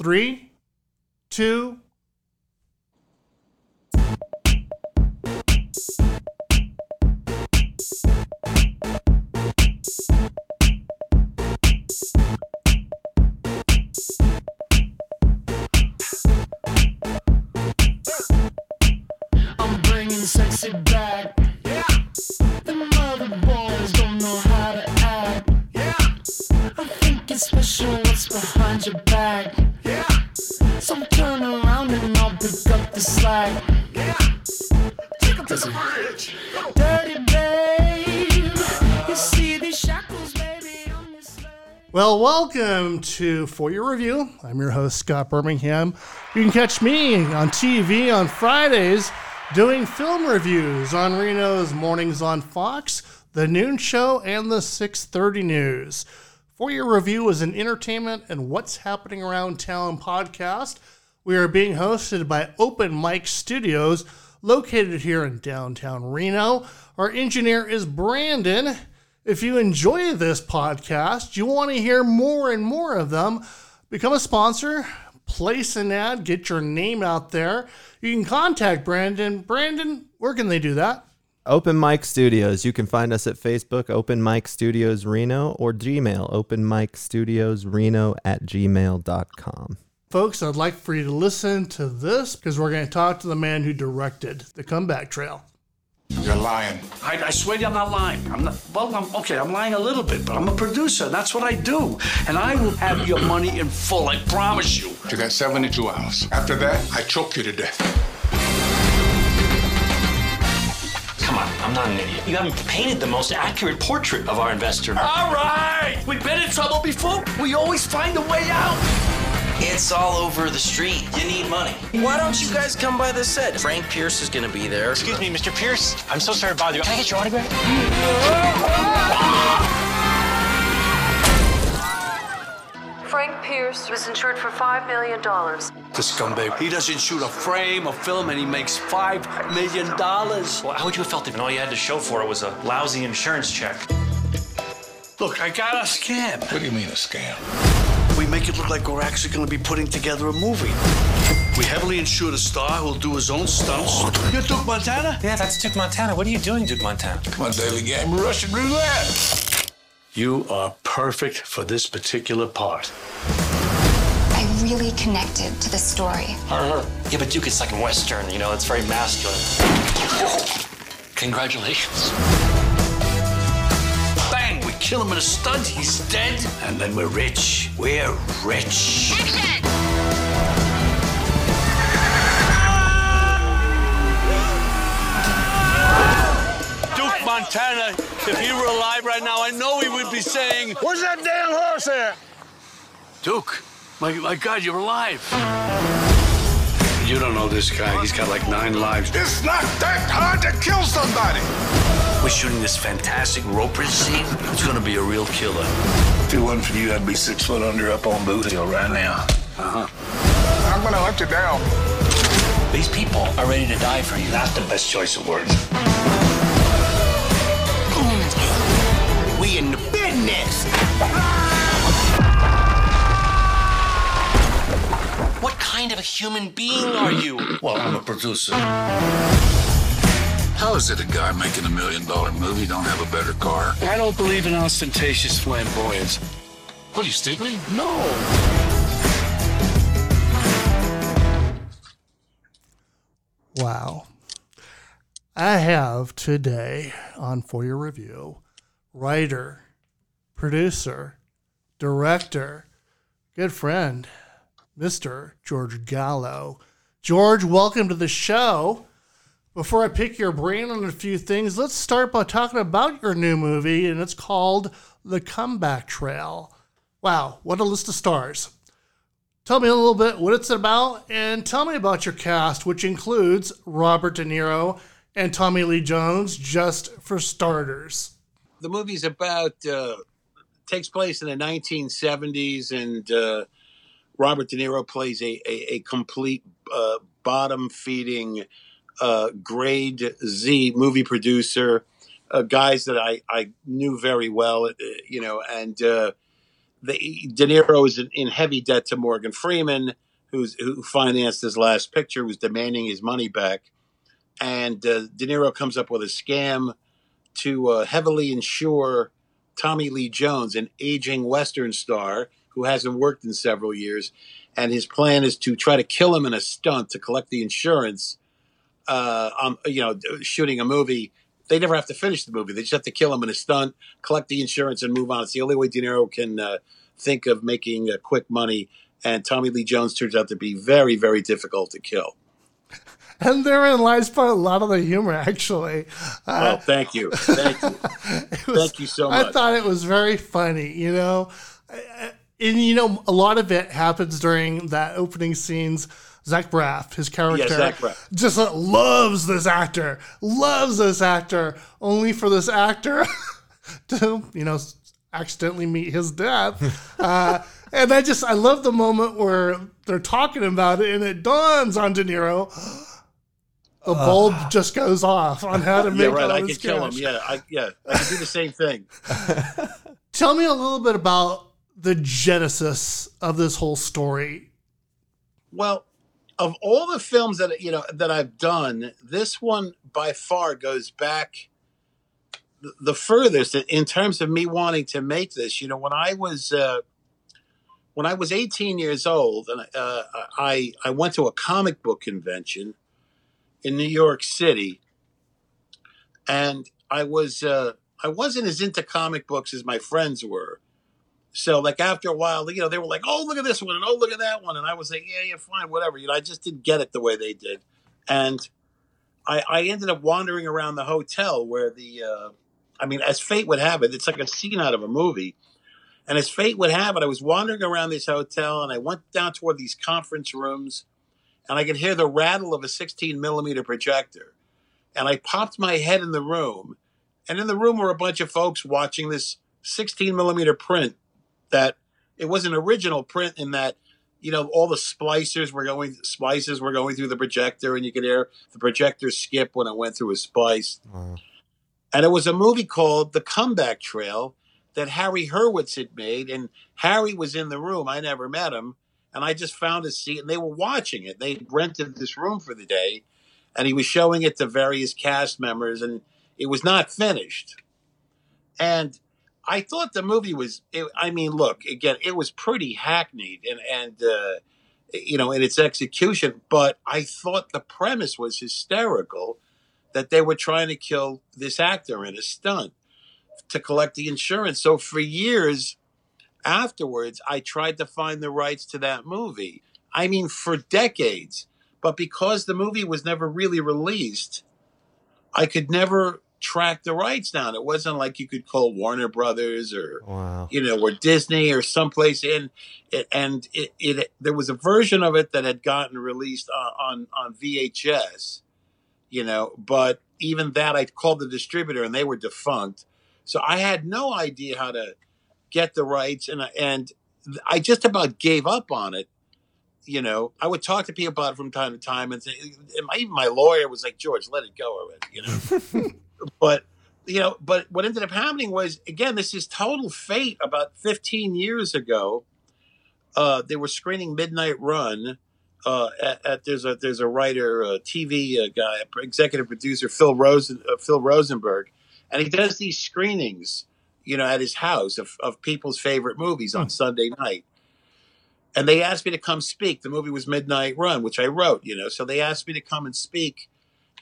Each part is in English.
Three, two, Well, welcome to For Your Review. I'm your host, Scott Birmingham. You can catch me on TV on Fridays doing film reviews on Reno's Mornings on Fox, The Noon Show, and the 630 News. For Your Review is an entertainment and what's happening around town podcast. We are being hosted by Open Mic Studios, located here in downtown Reno. Our engineer is Brandon. If you enjoy this podcast, you want to hear more and more of them, become a sponsor, place an ad, get your name out there. You can contact Brandon. Brandon, where can they do that? Open Mic Studios. You can find us at Facebook, Open Mic Studios Reno, or Gmail, Open Mic Studios Reno at gmail.com. Folks, I'd like for you to listen to this because we're going to talk to the man who directed The Comeback Trail. You're lying. I, I swear to you, I'm not lying. I'm not. Well, I'm okay. I'm lying a little bit, but I'm a producer. and That's what I do, and I will have your money in full. I promise you. You got 72 hours. After that, I choke you to death. Come on, I'm not an idiot. You haven't painted the most accurate portrait of our investor. All right. We've been in trouble before. We always find a way out. It's all over the street. You need money. Why don't you guys come by the set? Frank Pierce is gonna be there. Excuse me, Mr. Pierce. I'm so sorry to bother you. Can I get your autograph? Frank Pierce was insured for $5 million. The scumbag. He doesn't shoot a frame of film, and he makes five million dollars. Well, how would you have felt if all you had to show for it was a lousy insurance check? Look, I got a scam. What do you mean a scam? We make it look like we're actually going to be putting together a movie. We heavily insure a star who'll do his own stunts. You're Duke Montana? Yeah, that's Duke Montana. What are you doing, Duke Montana? Come on, daily game. Russian roulette. You are perfect for this particular part. I really connected to the story. Uh-huh. Yeah, but Duke is like a Western, you know, it's very masculine. Congratulations. Bang! We kill him in a stud. He's dead. And then we're rich. We're rich. Action! Duke Montana, if he were alive right now, I know he would be saying, Where's that damn horse at? Duke, my, my God, you're alive. You don't know this guy. He's got like nine lives. It's not that hard to kill somebody. We're shooting this fantastic roper scene. It's gonna be a real killer. If it wasn't for you, I'd be six foot under up on Boot Hill right now. Uh-huh. I'm gonna hunt you down. These people are ready to die for you. Not the best choice of words. We in the business. Of a human being are you? Well, I'm a producer. How is it a guy making a million dollar movie don't have a better car? I don't believe in ostentatious flamboyance. What are you stupid? No. Wow. I have today on For Your Review writer, producer, director, good friend, Mr. George Gallo. George, welcome to the show. Before I pick your brain on a few things, let's start by talking about your new movie, and it's called The Comeback Trail. Wow, what a list of stars. Tell me a little bit what it's about, and tell me about your cast, which includes Robert De Niro and Tommy Lee Jones, just for starters. the movie's about uh, takes place in the 1970s, and uh, Robert De Niro plays a a, a complete uh, bottom feeding uh, grade Z movie producer, uh, guys that I I knew very well, uh, you know, and uh, the, De Niro is in, in heavy debt to Morgan Freeman, who's who financed his last picture, who's demanding his money back, and uh, De Niro comes up with a scam to heavily insure Tommy Lee Jones, an aging Western star who hasn't worked in several years, and his plan is to try to kill him in a stunt to collect the insurance. Uh, on you know shooting a movie, they never have to finish the movie. They just have to kill him in a stunt, collect the insurance, and move on. It's the only way De Niro can uh, think of making uh, quick money. And Tommy Lee Jones turns out to be very, very difficult to kill. And therein lies part a lot of the humor, actually. Uh, Well, thank you, thank you, was- thank you so much. I thought it was very funny, you know. Uh, And you know, a lot of it happens during that opening scenes. Zach Braff, his character, Zach Braff. just uh, loves this actor, loves this actor, only for this actor to, you know, accidentally meet his death. Uh, and I just, I love the moment where they're talking about it and it dawns on De Niro. The bulb just goes off on how to make yeah, right. I could kill him. Yeah, I, yeah, I could do the same thing. Tell me a little bit about the genesis of this whole story. Well, of all the films that you know that I've done, this one by far goes back the- the furthest in terms of me wanting to make this. You know, when I was uh, when I was 18 years old, and uh, I I went to a comic book convention in New York City, and I was uh, I wasn't as into comic books as my friends were. So like after a while, you know, they were like, "Oh, look at this one," and "Oh, look at that one," and I was like, "Yeah, yeah, fine, whatever." You know, I just didn't get it the way they did, and I, I ended up wandering around the hotel where the, uh, I mean, as fate would have it, it's like a scene out of a movie. And as fate would have it, I was wandering around this hotel, and I went down toward these conference rooms, and I could hear the rattle of a 16 millimeter projector, and I popped my head in the room, and in the room were a bunch of folks watching this 16 millimeter print that it was an original print in that you know all the splicers were going splices were going through the projector and you could hear the projector skip when it went through a splice. And it was a movie called the comeback trail that harry hurwitz had made and harry was in the room. I never met him and i just found a seat and they were watching it. They rented this room for the day and he was showing it to various cast members and it was not finished. And I thought the movie was. It, I mean, look again. It was pretty hackneyed and and uh, you know in its execution, but I thought the premise was hysterical. That they were trying to kill this actor in a stunt to collect the insurance. So for years afterwards, I tried to find the rights to that movie. I mean, for decades. But because the movie was never really released, I could never track the rights down. It wasn't like you could call Warner Brothers or Wow. you know or Disney or someplace in it, and it, it there was a version of it that had gotten released uh, on, on on VHS, you know, but even that I called the distributor and they were defunct. So I had no idea how to get the rights and I- and I just about gave up on it. You know, I would talk to people about it from time to time, and, say, and my, even my lawyer was like, "George, let it go already." You know, but you know, but what ended up happening was again, this is total fate. About 15 years ago, uh, they were screening Midnight Run. Uh, at, at there's a there's a writer, a TV uh, guy, executive producer Phil Rosen uh, Phil Rosenberg, and he does these screenings, you know, at his house of, of people's favorite movies on Sunday night. And they asked me to come speak. The movie was Midnight Run, which I wrote, you know. So they asked me to come and speak.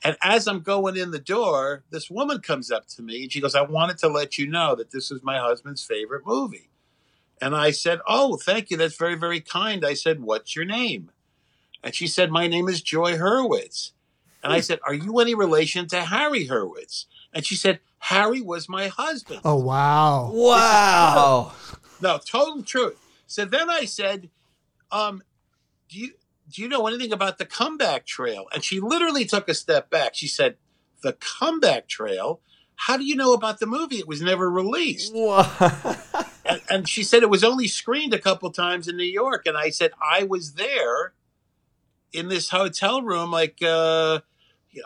And as I'm going in the door, this woman comes up to me and she goes, I wanted to let you know that this was my husband's favorite movie. And I said, Oh, thank you. That's very, very kind. I said, What's your name? And she said, My name is Joy Hurwitz. And I said, Are you any relation to Harry Hurwitz? And she said, Harry was my husband. Oh wow! Wow. No, total truth. So then I said, um, do you do you know anything about the comeback trail? And she literally took a step back. She said, The comeback trail? How do you know about the movie? It was never released. and, and she said it was only screened a couple times in New York. And I said, I was there in this hotel room like uh,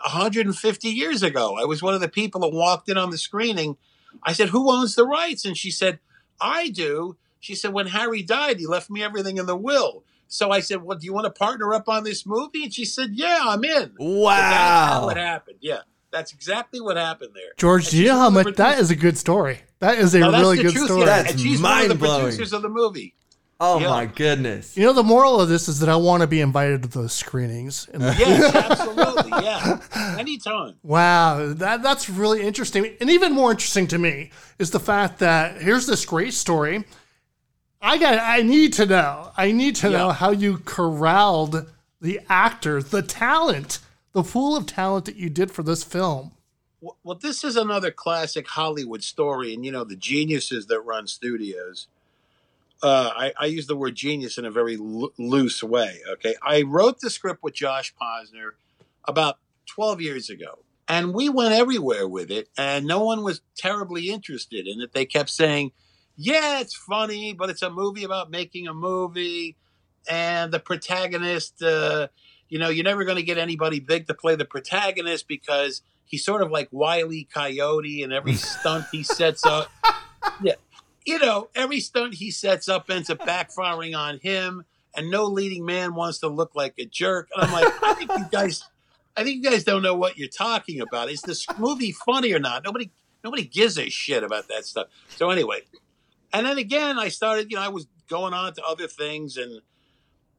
150 years ago. I was one of the people that walked in on the screening. I said, Who owns the rights? And she said, I do. She said, when Harry died, he left me everything in the will. So I said, well, do you want to partner up on this movie? And she said, yeah, I'm in. Wow. That's how it happened. Yeah. That's exactly what happened there. George, And do you know how one of the much that producers. is a good story? That is a No, really good truth, story. yeah. That's and she's one of the mind-blowing. producers of the movie. Oh Yeah. my goodness. You know, the moral of this is that I want to be invited to those screenings. And Yes, absolutely. Yeah. Anytime. Wow, that that's really interesting. And even more interesting to me is the fact that here's this great story. I got I need to know. I need to know how you corralled the actors, the talent, the pool of talent that you did for this film. Well, well, this is another classic Hollywood story, and you know the geniuses that run studios. Uh, I, I use the word genius in a very lo- loose way. Okay, I wrote the script with Josh Posner about twelve years ago, and we went everywhere with it, and no one was terribly interested in it. They kept saying, "Yeah, it's funny, but it's a movie about making a movie," and the protagonist. Uh, you know, you're never going to get anybody big to play the protagonist because he's sort of like Wile E. Coyote, and every stunt he sets up, yeah, you know, every stunt he sets up ends up backfiring on him, and no leading man wants to look like a jerk. And I'm like, I think you guys, I think you guys don't know what you're talking about. Is this movie funny or not? Nobody, nobody gives a shit about that stuff. So anyway, and then again, I started, you know, I was going on to other things, and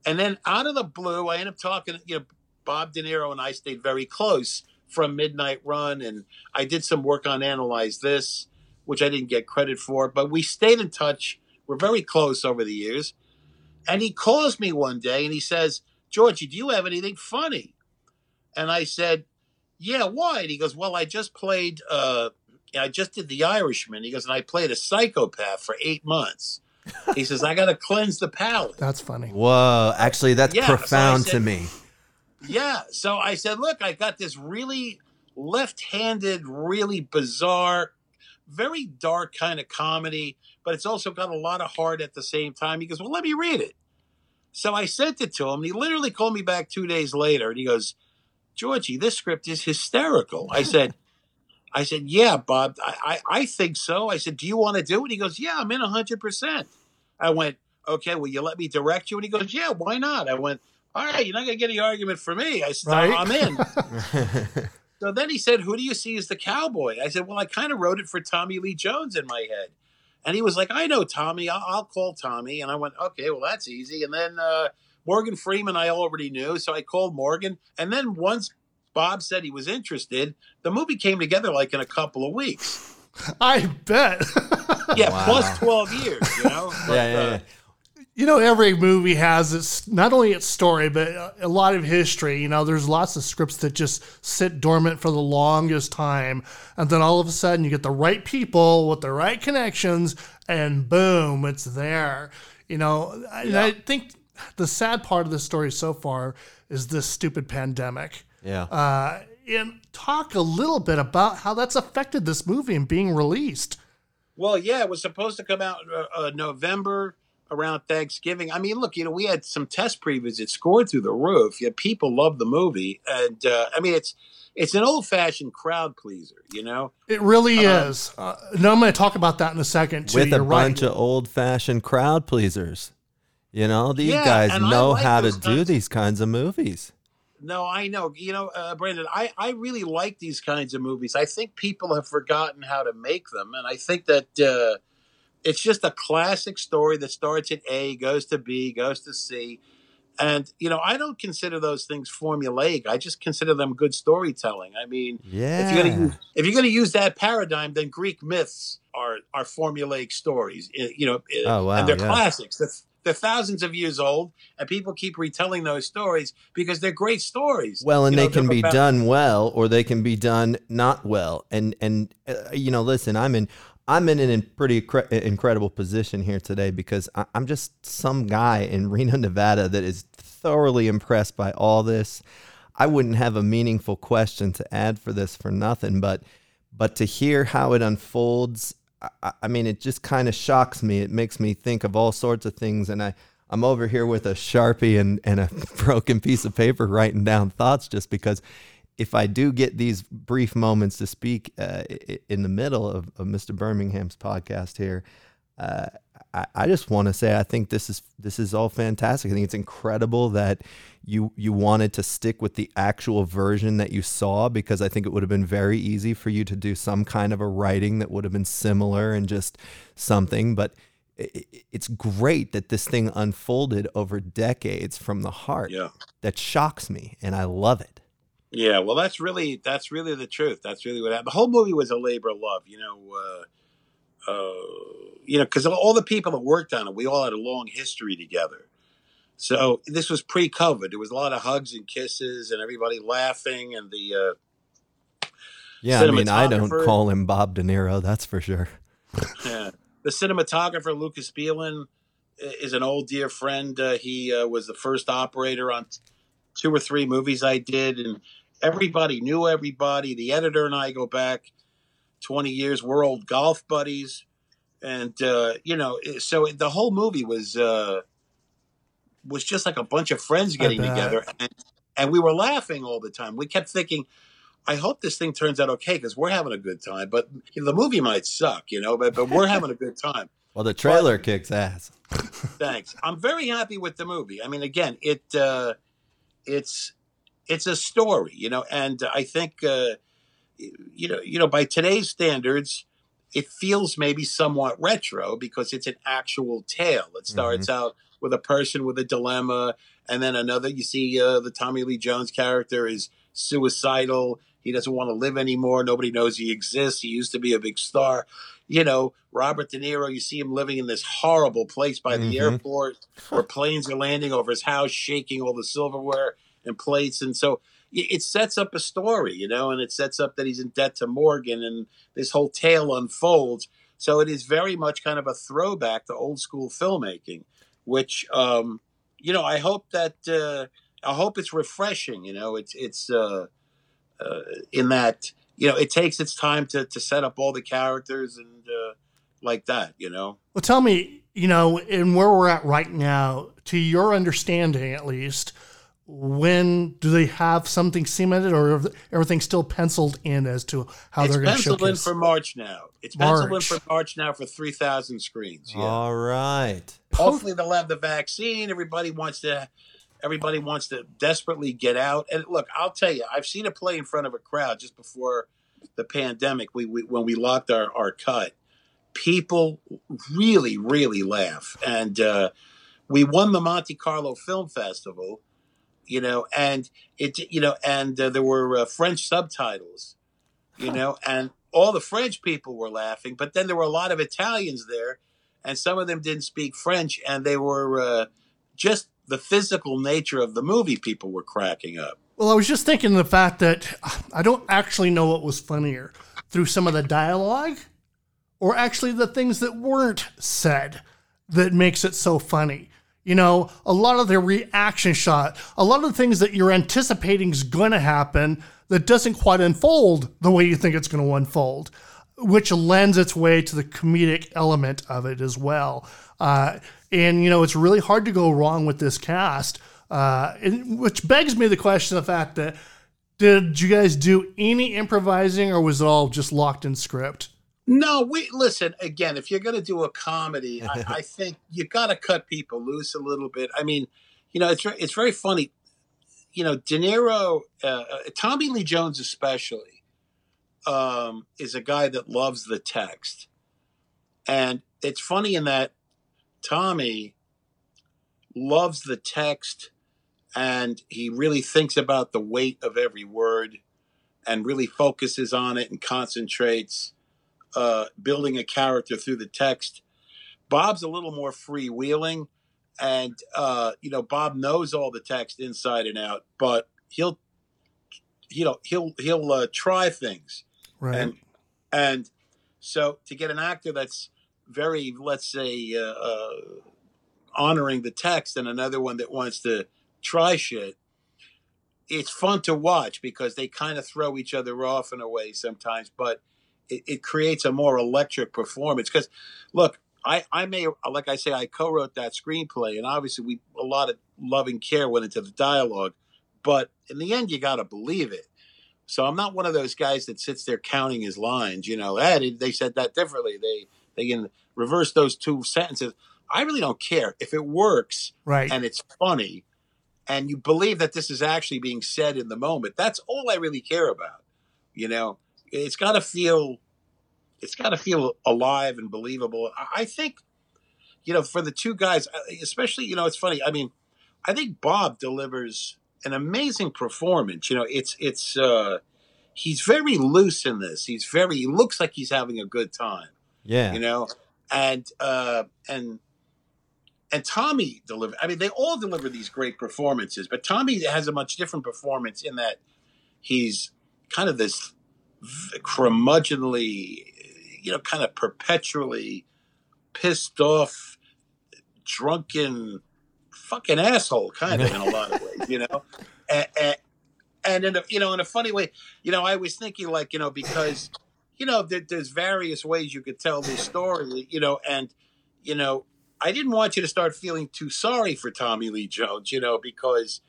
and then out of the blue, I ended up talking. You know, Bob De Niro and I stayed very close from Midnight Run, and I did some work on Analyze This, which I didn't get credit for, but we stayed in touch. We're very close over the years. And he calls me one day and he says, Georgie, do you have anything funny? And I said, Yeah, why? And he goes, Well, I just played, uh, I just did The Irishman. He goes, And I played a psychopath for eight months. He says, I got to cleanse the palate. That's funny. Whoa, actually, that's Yeah, so I profound to me. Yeah. So I said, look, I got this really left handed, really bizarre, very dark kind of comedy, but it's also got a lot of heart at the same time. He goes, well, let me read it. So I sent it to him. And he literally called me back two days later and he goes, Georgie, this script is hysterical. I said, I said, yeah, Bob, I, I, I think so. I said, do you want to do it? He goes, yeah, I'm in 100%. I went, okay, will you let me direct you? And he goes, yeah, why not? I went, all right, you're not going to get any argument from me. I said, Right. I'm in. so then he said, who do you see as the cowboy? I said, well, I kind of wrote it for Tommy Lee Jones in my head. And he was like, I know Tommy. I'll, I'll call Tommy. And I went, okay, well, that's easy. And then uh, Morgan Freeman, I already knew. So I called Morgan. And then once Bob said he was interested, the movie came together like in a couple of weeks. I bet. Yeah, Wow. plus 12 years, you know? But, Yeah, yeah, uh, you know, every movie has its not only its story, but a- a lot of history. You know, there's lots of scripts that just sit dormant for the longest time. And then all of a sudden you get the right people with the right connections, and boom, it's there. You know, and I think the sad part of the story so far is this stupid pandemic. Yeah. Uh, and talk a little bit about how that's affected this movie and being released. Well, yeah, it was supposed to come out uh, uh, November around Thanksgiving. I mean, look, you know, we had some test previews. It scored through the roof. Yeah, people love the movie, and uh, I mean, it's it's an old fashioned crowd pleaser. You know, It really Uh, is. Uh, no, I'm going to talk about that in a second too. With a You're right. bunch of old fashioned crowd pleasers. You know, these Yeah, guys know like how to do kinds- these kinds of movies. No, I know. You know, uh, Brandon, I I really like these kinds of movies. I think people have forgotten how to make them, and I think that. Uh, it's just a classic story that starts at A, goes to B, goes to C. And, you know, I don't consider those things formulaic. I just consider them good storytelling. I mean, if you're Yeah. going to use if you're going to use that paradigm, then Greek myths are are formulaic stories. eh, You know, eh, Oh, wow, and they're yeah. classics. They're, they're thousands of years old, and people keep retelling those stories because they're great stories. Well, and You know, they can be about- done well, or they can be done not well. And and uh, you know, listen, I'm in I'm in an pretty cre- incredible position here today because I, I'm just some guy in Reno, Nevada, that is thoroughly impressed by all this. I wouldn't have a meaningful question to add for this for nothing, but but to hear how it unfolds, I- mean, it just kind of shocks me. It makes me think of all sorts of things, and I. I'm over here with a sharpie and, and a broken piece of paper writing down thoughts just because if I do get these brief moments to speak uh, in the middle of, of Mr. Birmingham's podcast here, uh, I, I just want to say I think this is this is all fantastic. I think it's incredible that you you wanted to stick with the actual version that you saw because I think it would have been very easy for you to do some kind of a writing that would have been similar and just something. But it, it's great that this thing unfolded over decades from the heart. Yeah. That shocks me, and I love it. Yeah, well, that's really that's really the truth. That's really what happened. The whole movie was a labor of love, you know. Uh, uh, you know, because all the people that worked on it, we all had a long history together. So this was pre-COVID. There was a lot of hugs and kisses, and everybody laughing, and the uh, yeah. I mean, I don't call him Bob De Niro, that's for sure. yeah. The cinematographer Lucas Bielan is an old dear friend. Uh, he uh, was the first operator on two or three movies I did, and everybody knew everybody. The editor and I go back twenty years. We're old golf buddies, and uh, you know, so the whole movie was uh, was just like a bunch of friends getting together, and, and we were laughing all the time. We kept thinking. I hope this thing turns out okay because we're having a good time. But you know, the movie might suck, you know, but, but we're having a good time. Well, the trailer kicks ass. Thanks. I'm very happy with the movie. I mean, again, it uh, it's it's a story, you know, and I think uh, you know, you know, by today's standards, it feels maybe somewhat retro because it's an actual tale. It starts out with a person with a dilemma, and then another. You see, uh, the Tommy Lee Jones character is suicidal. He doesn't want to live anymore. Nobody knows he exists. He used to be a big star. You know, Robert De Niro, you see him living in this horrible place by the Mhm. airport where planes are landing over his house, shaking all the silverware and plates. And so it sets up a story, you know, and it sets up that he's in debt to Morgan and this whole tale unfolds. So it is very much kind of a throwback to old school filmmaking, which, um, you know, I hope that, uh, I hope it's refreshing, you know, it's, it's, uh, uh, in that, you know, it takes its time to, to set up all the characters and, uh, like that, you know? Well, tell me, you know, in where we're at right now, to your understanding at least, when do they have something cemented or is everything still penciled in as to how it's they're going to penciled in for March now. It's penciled March. in for March now for 3,000 screens. Yeah. All right. Hopefully they'll have the vaccine. Everybody wants to. Everybody wants to desperately get out. And look, I'll tell you, I've seen a play in front of a crowd just before the pandemic. We, we when we locked our, our cut, people really, really laugh. And uh, we won the Monte Carlo Film Festival, you know, and it, you know, and uh, there were uh, French subtitles, you know, and all the French people were laughing, but then there were a lot of Italians there, and some of them didn't speak French, and they were uh, just the physical nature of the movie. People were cracking up. Well, I was just thinking the fact that I don't actually know what was funnier through some of the dialogue or actually the things that weren't said that makes it so funny. You know, a lot of the reaction shot, a lot of the things that you're anticipating is going to happen that doesn't quite unfold the way you think it's going to unfold, which lends its way to the comedic element of it as well. Uh, and, you know, it's really hard to go wrong with this cast, uh, and, which begs me the question of the fact that did you guys do any improvising or was it all just locked in script? No, we listen again. If you're going to do a comedy, I, I think you got to cut people loose a little bit. I mean, you know, it's it's very funny. You know, De Niro, uh, uh, Tommy Lee Jones especially, um, is a guy that loves the text, and it's funny in that Tommy loves the text, and he really thinks about the weight of every word, and really focuses on it and concentrates uh, building a character through the text. Bob's a little more freewheeling, and uh, you know Bob knows all the text inside and out, but he'll you know he'll he'll uh, try things, Right. and and so to get an actor that's very let's say uh, uh, honoring the text, and another one that wants to try shit. It's fun to watch because they kind of throw each other off in a way sometimes, but it, it creates a more electric performance. Because, look, I, I may like I say I co-wrote that screenplay, and obviously we a lot of love and care went into the dialogue, but in the end you got to believe it. So I'm not one of those guys that sits there counting his lines. You know, hey, they- they said that differently. They they can reverse those two sentences. I really don't care if it works Right. and it's funny and you believe that this is actually being said in the moment. That's all I really care about. You know, it's got to feel, it's got to feel alive and believable. I- think, you know, for the two guys, uh, especially, you know, it's funny. I mean, I think Bob delivers an amazing performance. You know, it's it's uh he's very loose in this. He's very he looks like he's having a good time. Yeah. You know, and uh and and Tommy deliver. I mean, they all deliver these great performances, but Tommy has a much different performance in that he's kind of this curmudgeonly, you know, kind of perpetually pissed off, drunken, fucking asshole, kind of in a lot of ways, you know. And, and, and in a, you know, in a funny way, you know, I was thinking like, you know, because you know, there, there's various ways you could tell this story, you know, and you know, I didn't want you to start feeling too sorry for Tommy Lee Jones, you know, because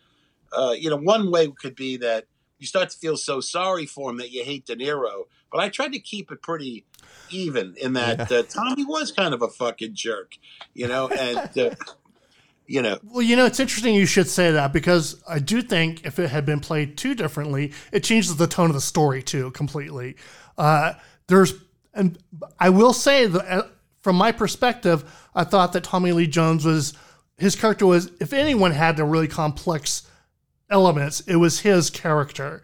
uh, you know, one way could be that you start to feel so sorry for him that you hate De Niro. But I tried to keep it pretty even in that uh, Tommy was kind of a fucking jerk, you know, and uh, you know, Well, you know, it's interesting you should say that because I do think if it had been played too differently, it changes the tone of the story too completely. Uh, there's, and I will say that uh, from my perspective, I thought that Tommy Lee Jones was his character was, if anyone had a really complex elements, it was his character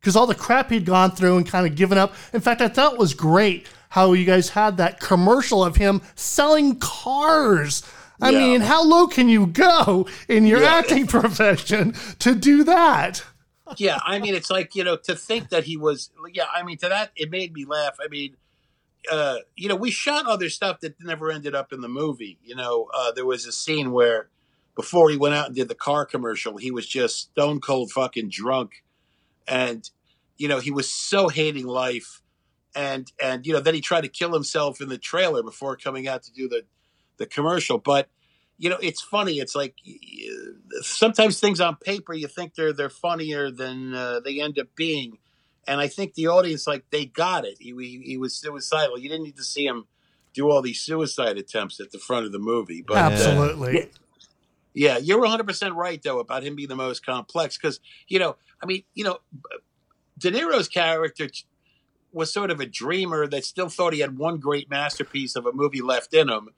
because all the crap he'd gone through and kind of given up. In fact, I thought it was great how you guys had that commercial of him selling cars. I Yeah. mean, how low can you go in your Yeah. acting profession to do that? yeah, I mean, it's like you know to think that he was. Yeah, I mean, to that it made me laugh. I mean, uh, you know, we shot other stuff that never ended up in the movie. You know, uh, there was a scene where before he went out and did the car commercial, he was just stone cold fucking drunk, and you know he was so hating life, and and you know then he tried to kill himself in the trailer before coming out to do the the commercial, but you know, it's funny. It's like uh, sometimes things on paper you think they're they're funnier than uh, they end up being, and I think the audience like they got it. He, he he was suicidal. You didn't need to see him do all these suicide attempts at the front of the movie, but uh, Absolutely. Yeah, you're 100 percent right though about him being the most complex because you know, I mean, you know, De Niro's character was sort of a dreamer that still thought he had one great masterpiece of a movie left in him.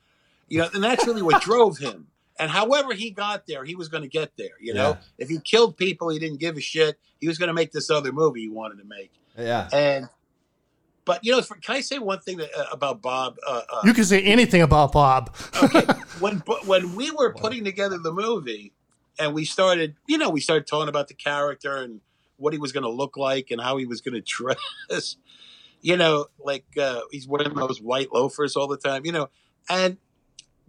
You know, and that's really what drove him. And however he got there, he was going to get there. You know, Yeah. if he killed people, he didn't give a shit. He was going to make this other movie he wanted to make. Yeah. And, but you know, for, can I say one thing that, uh, about Bob? Uh, uh, You can say anything about Bob. okay, when when we were putting together the movie and we started you know we started talking about the character and what he was going to look like and how he was going to dress you know like uh, he's wearing those white loafers all the time you know and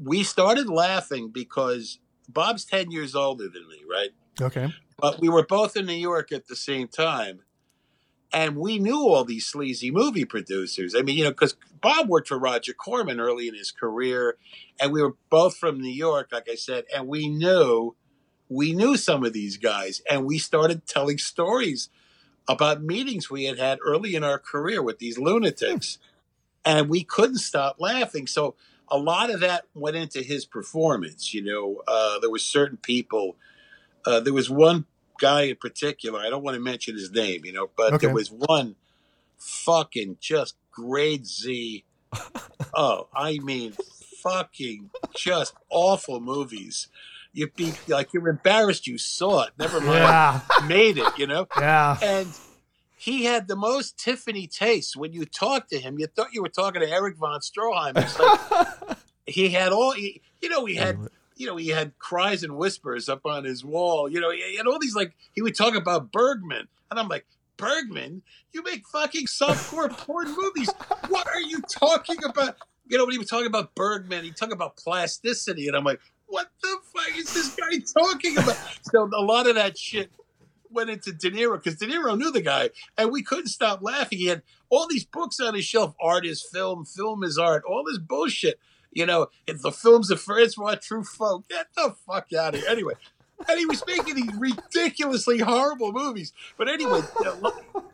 we started laughing because bob's 10 years older than me right Okay. but we were both in new york at the same time and we knew all these sleazy movie producers. I mean, you know, because Bob worked for Roger Corman early in his career, and we were both from New York, like I said, and we knew we knew some of these guys, and we started telling stories about meetings we had had early in our career with these lunatics, and we couldn't stop laughing. So a lot of that went into his performance. You know, uh, there were certain people. Uh, there was one guy in particular. I don't want to mention his name, you know, but Okay. there was one fucking just grade Z. oh, I mean, fucking just awful movies. You'd be like you're embarrassed you saw it. Never mind, Yeah. made it. You know. Yeah. And he had the most Tiffany taste. When you talked to him, you thought you were talking to Erich von Stroheim. Like he had all, he, you know, he had, you know, he had cries and whispers up on his wall. You know, he had all these like he would talk about Bergman, and I'm like. Bergman, you make fucking softcore porn movies. What are you talking about? You know, when he was talking about Bergman, he talked about plasticity, and I'm like, what the fuck is this guy talking about? So a lot of that shit went into De Niro because De Niro knew the guy, and we couldn't stop laughing. He had all these books on his shelf: art is film, film is art, all this bullshit. You know, if the films of Francois Truffaut, get the fuck out of here. Anyway, and he was making these ridiculously horrible movies. But anyway,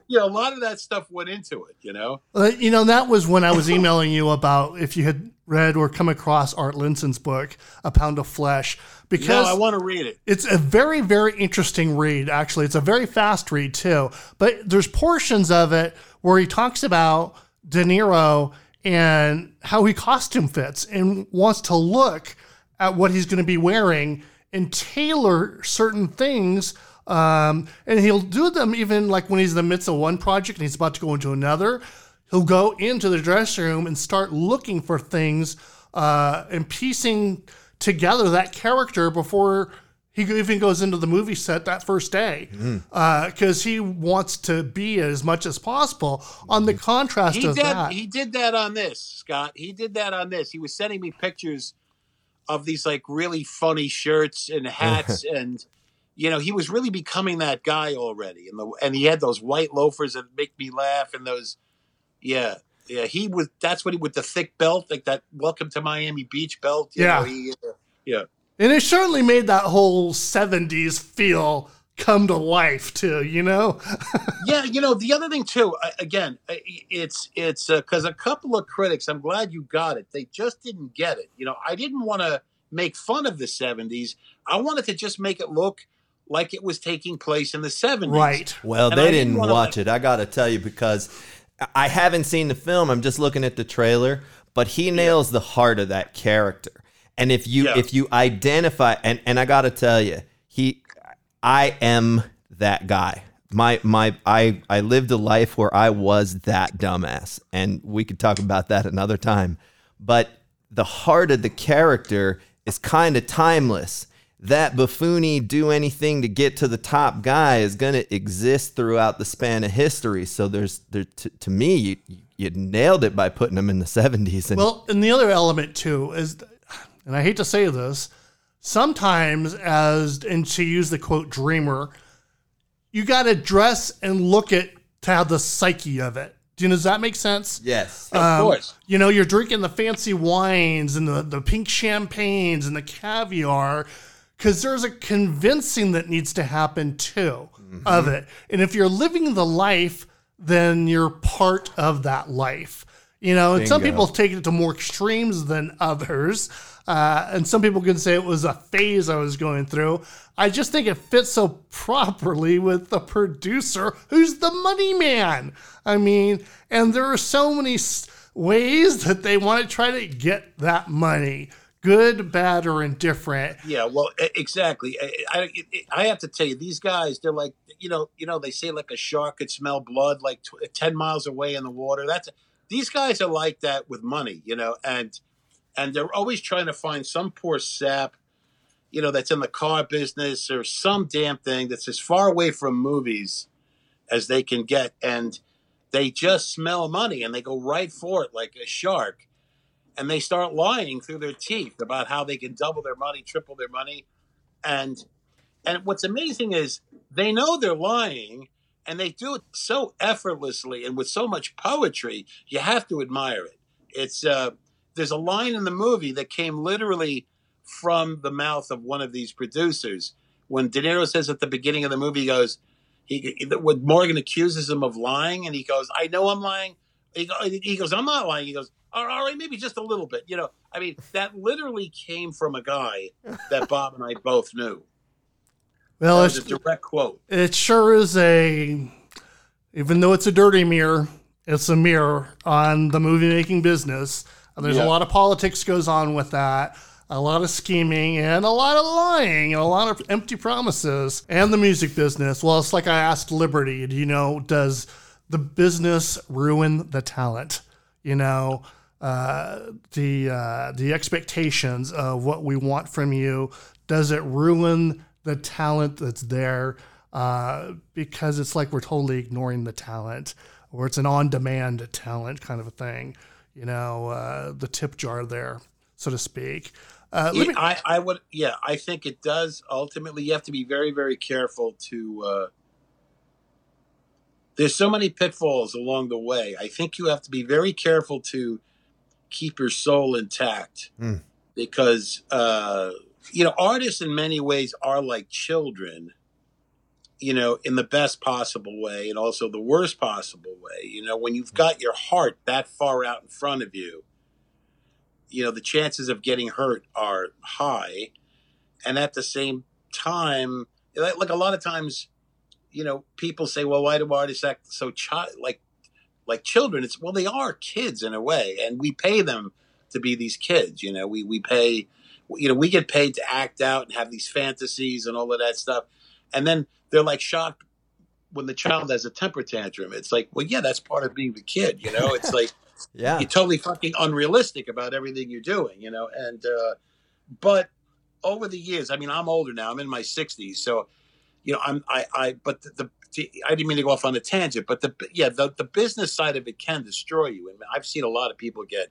you know, a lot of that stuff went into it. You know. Uh, you know, that was when I was emailing you about if you had read or come across Art Linson's book, A Pound of Flesh, because No, I want to read it. It's a very, very interesting read, actually. It's a very fast read, too. But there's portions of it where he talks about De Niro and how he costume fits and wants to look at what he's going to be wearing and tailor certain things. Um, and he'll do them even like when he's in the midst of one project and he's about to go into another. He'll go into the dressing room and start looking for things uh, and piecing together that character before he even goes into the movie set that first day because he wants to be as much as possible on the contrast He of did. that. He did that on this, Scott. He did that on this. He was sending me pictures of these like really funny shirts and hats, and you know, he was really becoming that guy already. And the and he had those white loafers that make me laugh, and those, yeah, yeah. He was. That's what he with the thick belt, like that. Welcome to Miami Beach belt. you Yeah. know, he, uh, yeah. And it certainly made that whole 70s feel come to life too, you know? yeah, you know the other thing too. Again, I- it's it's uh, because a couple of critics. I'm glad you got it. They just didn't get it. You know, I didn't want to make fun of the '70s. I wanted to just make it look like it was taking place in the '70s. Right. Well, And they I didn't wanna, watch it. I got to tell you because I haven't seen the film. I'm just looking at the trailer, but he nails the heart of that character. And if you Yeah. if you identify and and I got to tell you, he I am that guy. My my I I lived a life where I was that dumbass and we could talk about that another time. But the heart of the character is kind of timeless. That buffoony do anything to get to the top guy is going to exist throughout the span of history. So there's there to, to me you, you nailed it by putting him in the 70s and Well, and the other element too is, and I hate to say this, sometimes as and she used the quote dreamer, you got to dress and look at to have the psyche of it. Do you know, does that make sense? Yes. Of um, course. You know, you're drinking the fancy wines and the, the pink champagnes and the caviar because there's a convincing that needs to happen too of mm-hmm. it. And if you're living the life, then you're part of that life. You know, and some people take it to more extremes than others. Uh, and some people can say it was a phase I was going through. I just think it fits so properly with the producer who's the money man. I mean, and there are so many ways that they want to try to get that money good, bad, or indifferent. Yeah, well, exactly. I, I, I have to tell you, these guys, they're like, you know, you know, they say like a shark could smell blood like tw- ten miles away in the water. That's these guys are like that with money, you know, and and they're always trying to find some poor sap, you know, that's in the car business or some damn thing that's as far away from movies as they can get, and they just smell money and they go right for it like a shark and they start lying through their teeth about how they can double their money, triple their money, and and what's amazing is they know they're lying, and they do it so effortlessly and with so much poetry. You have to admire it. It's uh, there's a line in the movie that came literally from the mouth of one of these producers when De Niro says at the beginning of the movie, he goes, he when Morgan accuses him of lying, and he goes, "I know I'm lying." He, go, he goes, "I'm not lying." He goes, all right, maybe just a little bit. You know, I mean, that literally came from a guy that Bob and I both knew. Well, That it's, a direct quote. it sure is a, even though it's a dirty mirror, it's a mirror on the movie making business. And there's Yeah. a lot of politics goes on with that, a lot of scheming, and a lot of lying, and a lot of empty promises. And the music business. Well, it's like I asked Liberty, do you know, does the business ruin the talent? You know, uh, the uh, the expectations of what we want from you. Does it ruin the talent that's there? Uh, because it's like we're totally ignoring the talent, or it's an on-demand talent kind of a thing. You know, uh, the tip jar there, so to speak. Uh, let me- I, I would, yeah, I think it does. Ultimately, you have to be very, very careful to. Uh, there's so many pitfalls along the way. I think you have to be very careful to keep your soul intact Hmm. because uh, you know artists in many ways are like children you know, in the best possible way and also the worst possible way. You know, when you've got your heart that far out in front of you, you know, the chances of getting hurt are high. And at the same time, like a lot of times, you know, people say, well, why do artists act so child like like children? It's well, they are kids in a way, and we pay them to be these kids. You know, we we pay, you know, we get paid to act out and have these fantasies and all of that stuff, and then they're like shocked when the child has a temper tantrum. It's like, well, yeah, that's part of being the kid. You know, it's like Yeah. you're totally fucking unrealistic about everything you're doing. You know, and uh, but over the years, I mean, I'm older now. I'm in my 60s, so you know, I'm I I but the, the I didn't mean to go off on a tangent, but the yeah, the, the business side of it can destroy you, and I've seen a lot of people get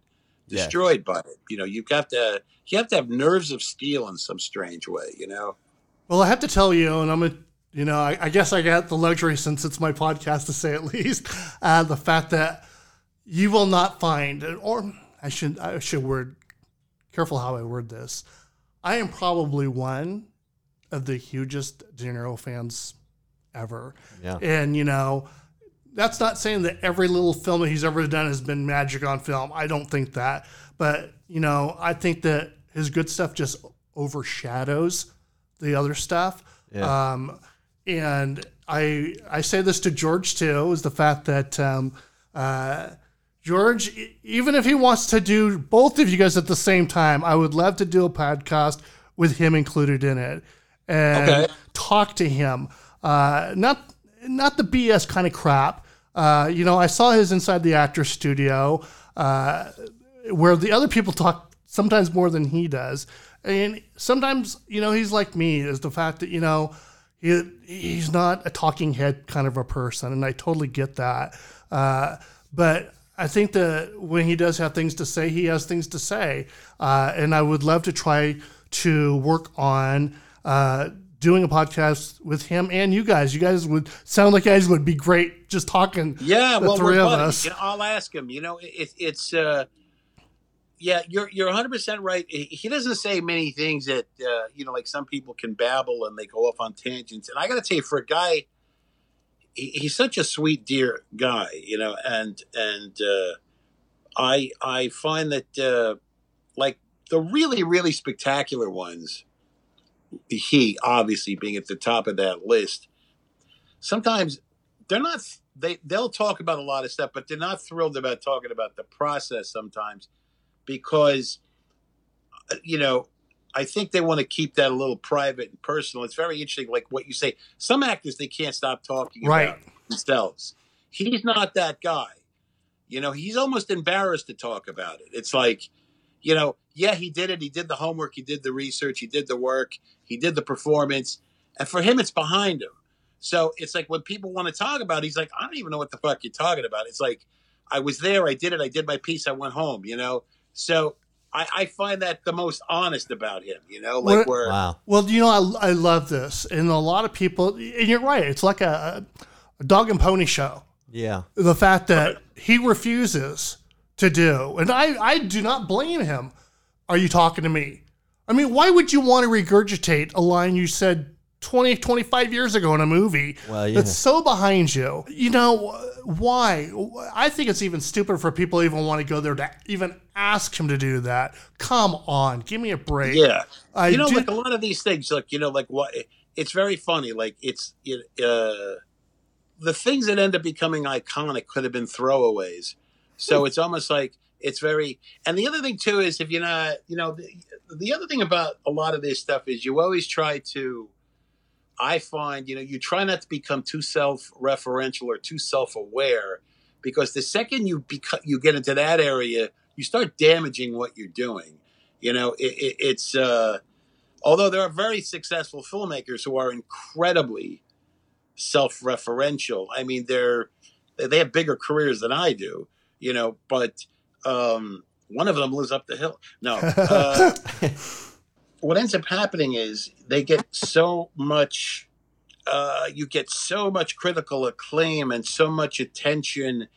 Yes. destroyed by it. You know, you've got to you have to have nerves of steel in some strange way. You know, Well, I have to tell you, and I'm gonna, you know, I, I guess I got the luxury since it's my podcast to say at least uh, the fact that you will not find, or I should, I should word careful how I word this. I am probably one of the hugest De Niro fans ever, Yeah. and you know. That's not saying that every little film that he's ever done has been magic on film. I don't think that. But, you know, I think that his good stuff just overshadows the other stuff. Yeah. Um, and I I say this to George too is the fact that um, uh, George, even if he wants to do both of you guys at the same time, I would love to do a podcast with him included in it and Okay. talk to him. Uh, not not the BS kind of crap. Uh, you know, I saw his Inside the Actor Studio, uh, where the other people talk sometimes more than he does, and sometimes you know he's like me is the fact that you know he, he's not a talking head kind of a person, and I totally get that. Uh, but I think that when he does have things to say, he has things to say, uh, and I would love to try to work on uh, doing a podcast with him and you guys. You guys would sound like you guys would be great just talking. Yeah, the well, 3 we're of buddies. us. You know, I'll ask him. You know, it, it's uh, yeah, you're you're 100 percent right. He he doesn't say many things that uh, you know, like some people can babble and they go off on tangents. And I got to tell you, for a guy, he, he's such a sweet, dear guy. You know, and and uh, I I find that uh, like the really really spectacular ones, he obviously being at the top of that list. Sometimes they're not they they'll talk about a lot of stuff but they're not thrilled about talking about the process sometimes because uh, you know i think they want to keep that a little private and personal it's very interesting like what you say some actors they can't stop talking Right. about themselves he's not that guy you know he's almost embarrassed to talk about it it's like you know yeah he did it he did the homework he did the research he did the work he did the performance and for him it's behind him so it's like when people want to talk about it, he's like, I don't even know what the fuck you're talking about. It's like, I was there, I did it, I did my piece, I went home, you know? So I, I find that the most honest about him, you know? Like, What- where, Wow. Well, you know, I, I love this, and a lot of people, and you're right. It's like a, a dog and pony show. Yeah. The fact that he refuses to do, and I, I do not blame him. Are you talking to me? I mean, why would you want to regurgitate a line you said 20, 25 years ago in a movie Well, yeah. that's so behind you? You know, why? I think it's even stupid for people to even want to go there to even ask him to do that. Come on, give me a break. yeah. I you know, do- like a lot of these things, like, you know, like what, it's very funny. Like, it's, it, uh, the things that end up becoming iconic could have been throwaways. So it's almost like it's very. And the other thing too is if you're not, you know, the, the other thing about a lot of this stuff is you always try to. I find you know you try not to become too self-referential or too self-aware, because the second you become you get into that area, you start damaging what you're doing. You know, it, it, it's. Uh, although there are very successful filmmakers who are incredibly self-referential. I mean, they're they have bigger careers than I do, you know. But um, one of them lives up the hill. No, uh, what ends up happening is they get so much. Uh, you get so much critical acclaim and so much attention,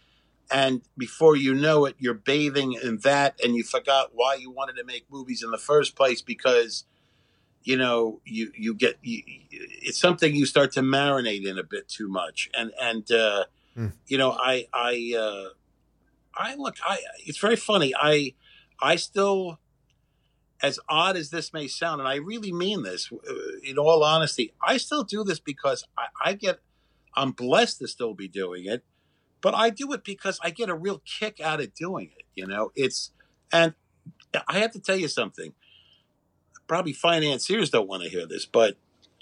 and before you know it, you're bathing in that, and you forgot why you wanted to make movies in the first place because you know, you you get you, it's something you start to marinate in a bit too much, and and uh, Hmm. you know, I I uh, I look, I it's very funny. I I still, as odd as this may sound, and I really mean this uh, in all honesty, I still do this because I, I get I'm blessed to still be doing it, but I do it because I get a real kick out of doing it. You know, it's and I have to tell you something. Probably financiers don't want to hear this, but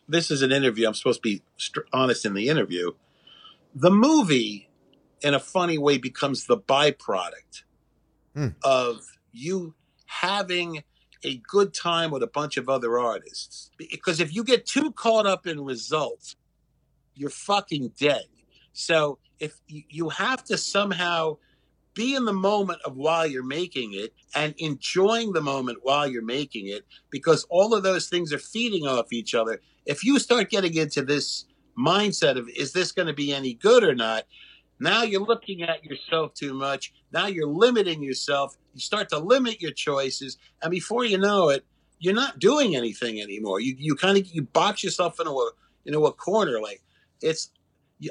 this is an interview. I'm supposed to be honest in the interview. The movie, in a funny way, becomes the byproduct Hmm. of you having a good time with a bunch of other artists. Because if you get too caught up in results, you're fucking dead. So if you, you have to somehow be in the moment of while you're making it and enjoying the moment while you're making it because all of those things are feeding off each other. If you start getting into this mindset of is this going to be any good or not, now you're looking at yourself too much. Now you're limiting yourself. You start to limit your choices, and before you know it, you're not doing anything anymore. You you kind of you box yourself into a into a corner. Like it's,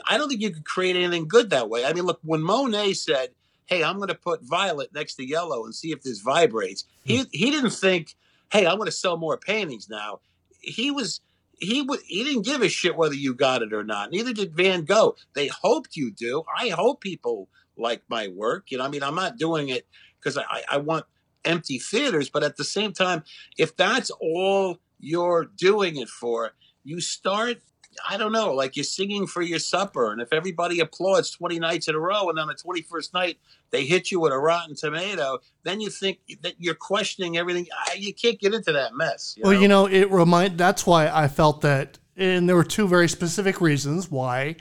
I don't think you could create anything good that way. I mean, look, when Monet said, "Hey, I'm going to put violet next to yellow and see if this vibrates," he he didn't think, "Hey, I'm going to sell more paintings now." He was he would he didn't give a shit whether you got it or not. Neither did Van Gogh. They hoped you do. I hope people like my work. You know, I mean, I'm not doing it because I, I want empty theaters, but at the same time, if that's all you're doing it for, you start. I don't know, like you're singing for your supper, and if everybody applauds 20 nights in a row, and on the 21st night they hit you with a rotten tomato, then you think that you're questioning everything. You can't get into that mess. you Well, know? you know, it remind. That's why I felt that, and there were two very specific reasons why.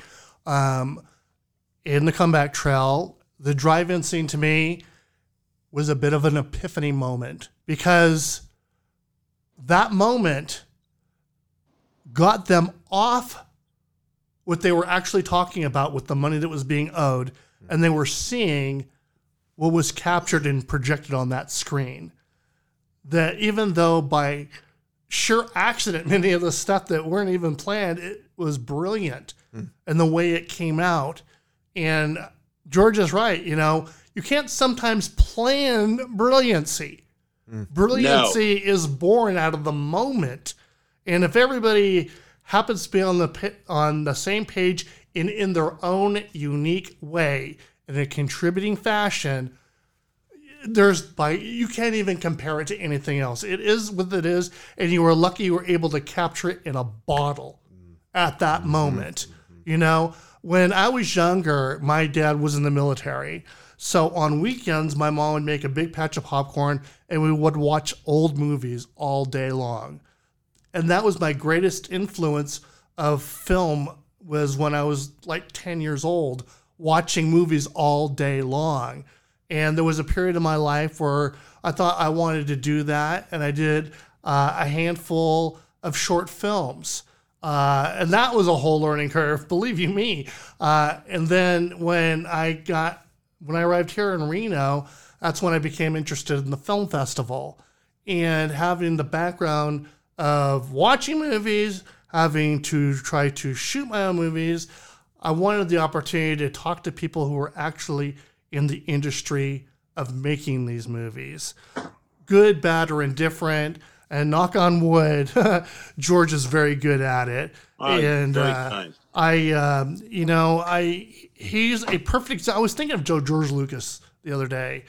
Um, in the comeback trail, the drive-in scene to me was a bit of an epiphany moment because that moment got them off what they were actually talking about with the money that was being owed, and they were seeing what was captured and projected on that screen that even though by sheer accident, many of the stuff that weren't even planned, it was brilliant hmm. and the way it came out. And George is right. You know, you can't sometimes plan brilliancy. Hmm. Brilliancy is born out of the moment. And if everybody happens to be on the on the same page in in their own unique way in a contributing fashion, there's by you can't even compare it to anything else. It is what it is, and you were lucky you were able to capture it in a bottle at that mm-hmm. moment. Mm-hmm. You know, when I was younger, my dad was in the military. So on weekends, my mom would make a big patch of popcorn and we would watch old movies all day long. And that was my greatest influence of film was when I was like 10 years old watching movies all day long. And there was a period of my life where I thought I wanted to do that. And I did uh, a handful of short films. Uh, and that was a whole learning curve, believe you me. Uh, and then when I got, when I arrived here in Reno, that's when I became interested in the film festival and having the background of watching movies, having to try to shoot my own movies. I wanted the opportunity to talk to people who were actually in the industry of making these movies good, bad, or indifferent. And knock on wood, George is very good at it. Oh, and uh. I, um, you know, I he's a perfect. I was thinking of Joe George Lucas the other day.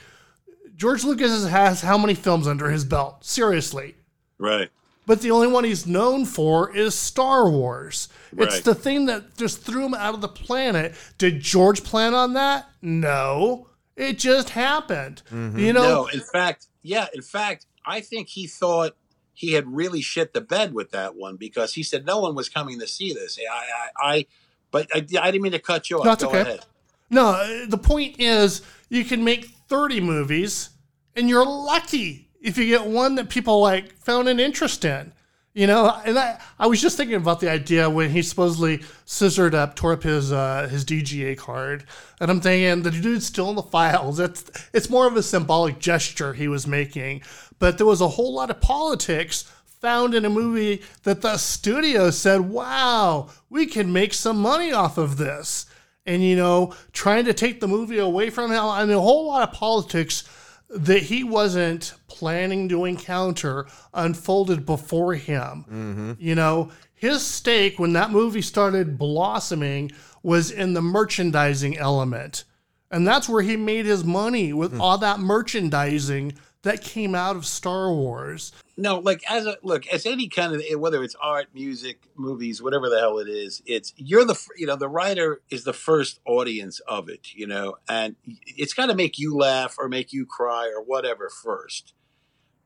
George Lucas has how many films under his belt? Seriously. Right. But the only one he's known for is Star Wars. It's the thing that just threw him out of the planet. Did George plan on that? No. It just happened. You know, no, in fact, yeah, in fact, I think he thought he had really shit the bed with that one because he said no one was coming to see this. I, I, I but I, I didn't mean to cut you off. That's Go okay. ahead. No, uh, the point is you can make 30 movies and you're lucky if you get one that people like found an interest in. You know, and I, I was just thinking about the idea when he supposedly scissored up, tore up his uh, his DGA card, and I'm thinking the dude's still in the files. It's it's more of a symbolic gesture he was making, but there was a whole lot of politics found in a movie that the studio said, wow, we can make some money off of this. And, you know, trying to take the movie away from him. I mean, a whole lot of politics that he wasn't planning to encounter unfolded before him. Mm-hmm. You know, his stake when that movie started blossoming was in the merchandising element. And that's where he made his money with hmm. all that merchandising that came out of Star Wars. No, like as a look, as any kind of eh, whether it's art, music, movies, whatever the hell it is, it's you're the you know the writer is the first audience of it, you know, and it's got to make you laugh or make you cry or whatever first.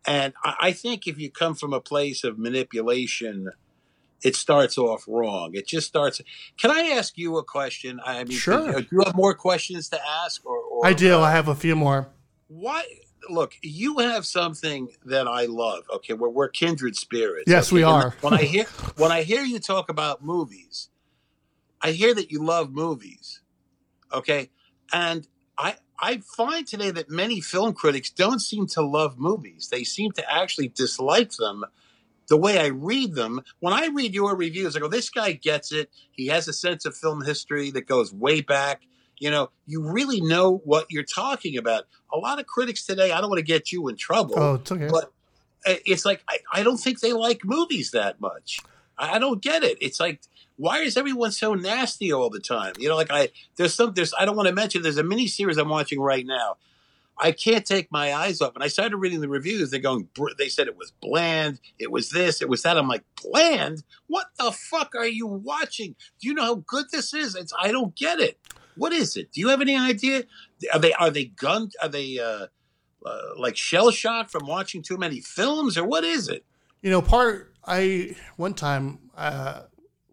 And I, I think if you come from a place of manipulation, it starts off wrong. It just starts. Can I ask you a question? I mean, Sure. Do you have more questions to ask, or, or I do. Uh, I have a few more. why look you have something that i love okay we're, we're kindred spirits Yes, okay? we are. when i hear when i hear you talk about movies i hear that you love movies okay and i i find today that many film critics don't seem to love movies they seem to actually dislike them the way I read them, when I read your reviews, I go, this guy gets it. He has a sense of film history that goes way back. You know, you really know what you're talking about. A lot of critics today, I don't want to get you in trouble, Oh, it's okay. but uh, it's like, I, I don't think they like movies that much. I, I don't get it. It's like, why is everyone so nasty all the time? You know, like I, there's some, there's, I don't want to mention, there's a mini series I'm watching right now. I can't take my eyes off. And I started reading the reviews. They're going, they said it was bland. It was this, it was that. I'm like, bland? What the fuck are you watching? Do you know how good this is? It's, I don't get it. What is it? Do you have any idea? Are they, are they gunned? Are they, uh, uh, like shell shot from watching too many films or what is it? You know, part I one time uh,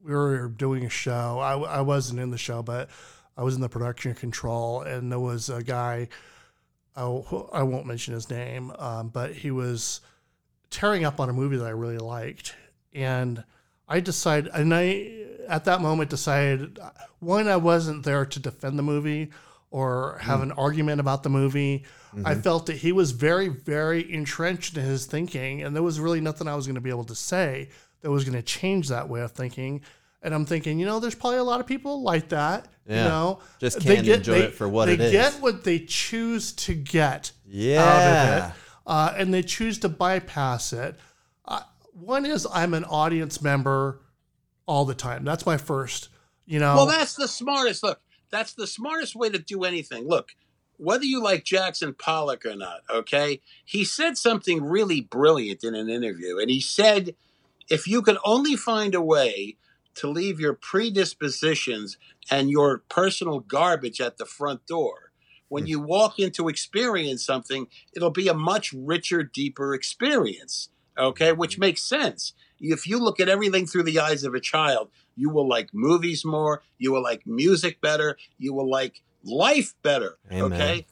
we were doing a show. I, I wasn't in the show, but I was in the production control, and there was a guy. I, I won't mention his name, um, but he was tearing up on a movie that I really liked, and I decided, and I at that moment decided, uh, one, I wasn't there to defend the movie or have mm. an argument about the movie. I mm-hmm. felt that he was very, very entrenched in his thinking, and there was really nothing I was going to be able to say that was going to change that way of thinking. And I'm thinking, you know, there's probably a lot of people like that. You know, Just They can't enjoy it for what they get what they choose to get out of Yeah. it, uh, and they choose to bypass it. Uh, one is I'm an audience member all the time. That's my first. You know, Well, that's the smartest. Look, that's the smartest way to do anything. Look, whether you like Jackson Pollock or not, okay, he said something really brilliant in an interview. And he said, if you could only find a way to leave your predispositions and your personal garbage at the front door, when hmm. you walk in to experience something, it'll be a much richer, deeper experience. Okay, mm-hmm. which makes sense. If you look at everything through the eyes of a child, you will like movies more, you will like music better, you will like life better. Amen. Okay.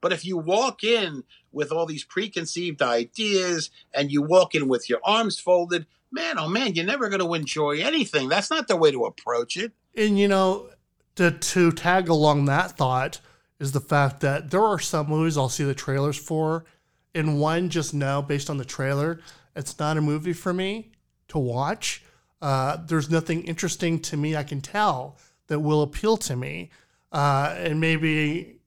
But if you walk in with all these preconceived ideas and you walk in with your arms folded, man, oh man, you're never going to enjoy anything. That's not the way to approach it. and you know, to to tag along that thought is the fact that there are some movies I'll see the trailers for, and one just now based on the trailer, it's not a movie for me to watch. Uh, there's nothing interesting to me I can tell that will appeal to me, uh, and maybe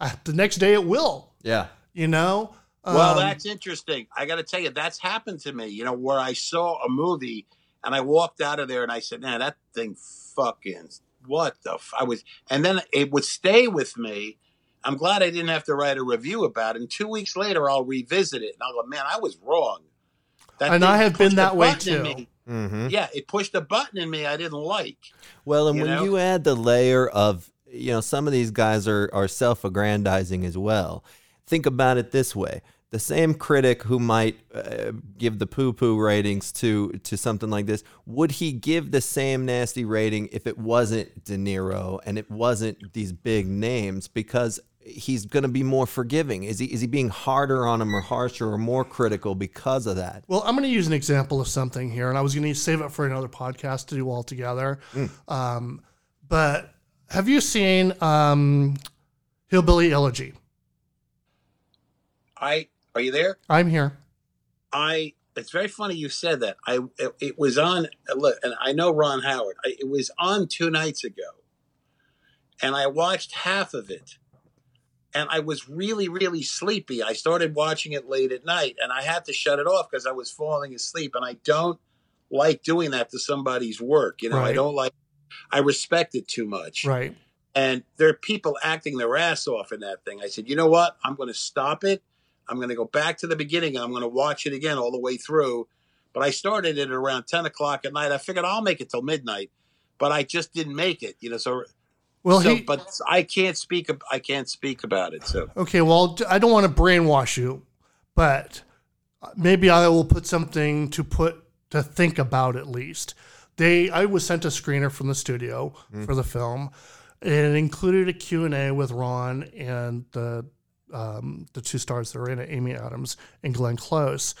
uh, the next day it will. Yeah. You know. Well, Um, that's interesting. I got to tell you, that's happened to me. You know, where I saw a movie and I walked out of there and I said, "Man, that thing fucking what the?" F-? I was, and then it would stay with me. I'm glad I didn't have to write a review about it. And two weeks later, I'll revisit it and I'll go, "Man, I was wrong." That And I have been that way too. Mm-hmm. Yeah, it pushed a button in me I didn't like. Well, and You when know? you add the layer of, you know, some of these guys are, are self aggrandizing as well. Think about it this way the same critic who might uh, give the poo poo ratings to, to something like this, would he give the same nasty rating if it wasn't De Niro and it wasn't these big names? Because he's going to be more forgiving. Is he, is he being harder on him or harsher or more critical because of that? Well, I'm going to use an example of something here, and I was going to save it for another podcast to do all together. Um, but have you seen um, Hillbilly Elegy? I are you there? I'm here. I it's very funny you said that. I it, it was on look, and I know Ron Howard. I, it was on two nights ago, and I watched half of it, and I was really really sleepy. I started watching it late at night, and I had to shut it off because I was falling asleep. And I don't like doing that to somebody's work. You know, I don't like. I respect it too much. Right. And there are people acting their ass off in that thing. I said, you know what? I'm going to stop it. I'm going to go back to the beginning and I'm going to watch it again all the way through. But I started it at around 10 o'clock at night. I figured I'll make it till midnight, but I just didn't make it, you know. So, Well, so he- but I can't speak. I can't speak about it. So, Okay, well, I don't want to brainwash you, but uh, maybe I will put something to put to think about at least. They, I was sent a screener from the studio mm. for the film, and it included a Q and A with Ron and the um, the two stars that are in it, Amy Adams and Glenn Close.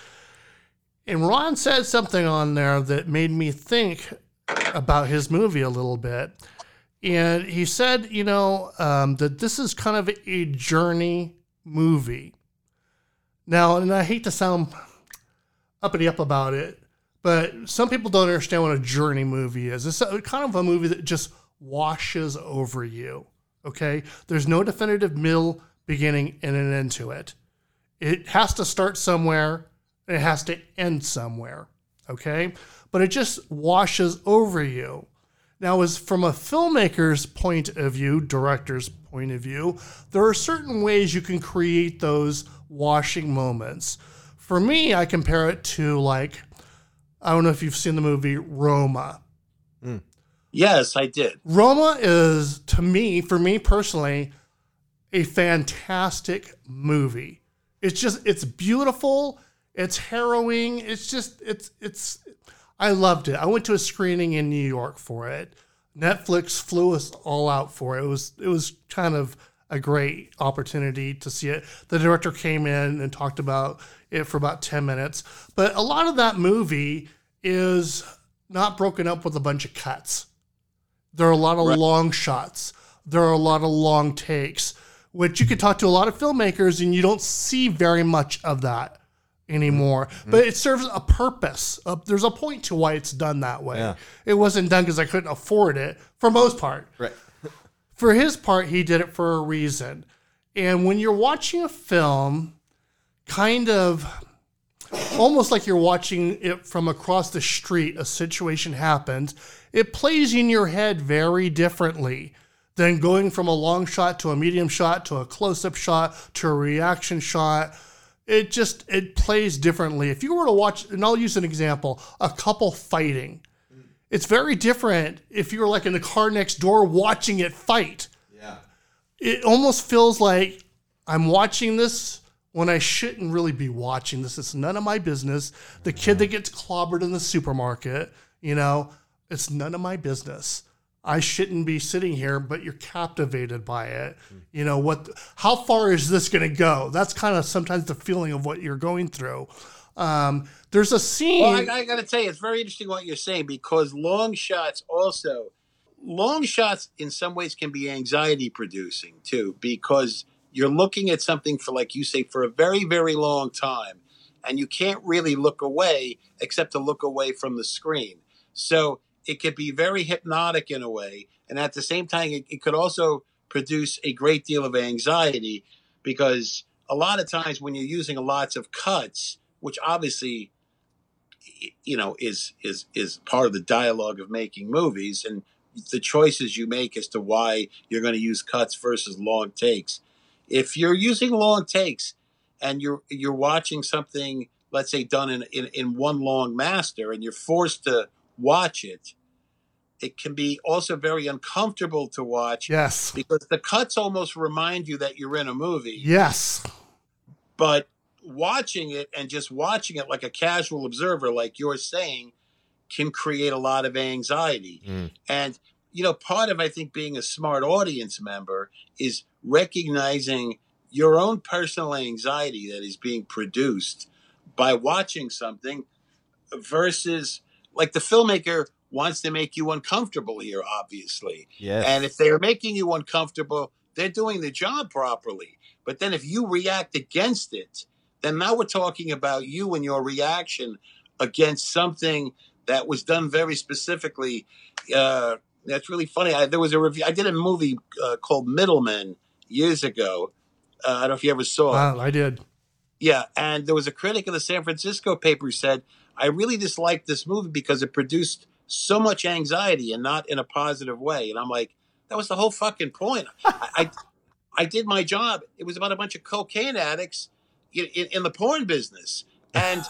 And Ron said something on there that made me think about his movie a little bit. And he said, you know, um, that this is kind of a journey movie. Now, and I hate to sound uppity up about it, but some people don't understand what a journey movie is. It's a, kind of a movie that just washes over you. Okay, there's no definitive middle, beginning, and an end to it. It has to start somewhere and it has to end somewhere. Okay, but it just washes over you. Now, as from a filmmaker's point of view, director's point of view, there are certain ways you can create those washing moments. For me, I compare it to like, I don't know if you've seen the movie Roma. Mm. yes, I did. Roma is, to me, for me personally, a fantastic movie. It's just, it's beautiful. It's harrowing. It's just, it's, it's, I loved it. I went to a screening in New York for it. Netflix flew us all out for it. It was, it was kind of a great opportunity to see it. The director came in and talked about it for about 10 minutes. But a lot of that movie is not broken up with a bunch of cuts. There are a lot of long shots. There are a lot of long takes, which you could talk to a lot of filmmakers and you don't see very much of that anymore. But it serves a purpose. Uh, there's a point to why it's done that way. Yeah. It wasn't done because I couldn't afford it for most part. Right. For his part, he did it for a reason. And when you're watching a film, kind of almost like you're watching it from across the street, a situation happens, it plays in your head very differently than going from a long shot to a medium shot to a close up shot to a reaction shot. It just it plays differently. If you were to watch, and I'll use an example, a couple fighting, it's very different if you were like in the car next door watching it fight. Yeah. It almost feels like I'm watching this when I shouldn't really be watching this. It's none of my business. The kid that gets clobbered in the supermarket, you know, it's none of my business. I shouldn't be sitting here, but you're captivated by it. You know what? How far is this going to go? That's kind of sometimes the feeling of what you're going through. Um, there's a scene. Well, I, I got to tell you, it's very interesting what you're saying because long shots also, long shots in some ways can be anxiety producing too because you're looking at something for, like you say, for a very, very long time and you can't really look away except to look away from the screen. So it could be very hypnotic in a way. And at the same time, it, it could also produce a great deal of anxiety because a lot of times when you're using lots of cuts, which obviously you know is is is part of the dialogue of making movies and the choices you make as to why you're going to use cuts versus long takes if you're using long takes and you're you're watching something let's say done in in, in one long master and you're forced to watch it it can be also very uncomfortable to watch yes. because the cuts almost remind you that you're in a movie. Yes. but watching it and just watching it like a casual observer like you're saying can create a lot of anxiety. Mm. And you know part of i think being a smart audience member is recognizing your own personal anxiety that is being produced by watching something versus like the filmmaker wants to make you uncomfortable here obviously Yes. and if they're making you uncomfortable they're doing the job properly but then if you react against it then now we're talking about you and your reaction against something that was done very specifically. Uh, that's really funny. I, there was a review. I did a movie uh, called Middlemen years ago. Uh, I don't know if you ever saw it. I did. Yeah, and there was a critic in the San Francisco paper who said, "I really disliked this movie because it produced so much anxiety and not in a positive way." And I'm like, "That was the whole fucking point." I, I, I did my job. It was about a bunch of cocaine addicts in, in, in the porn business, and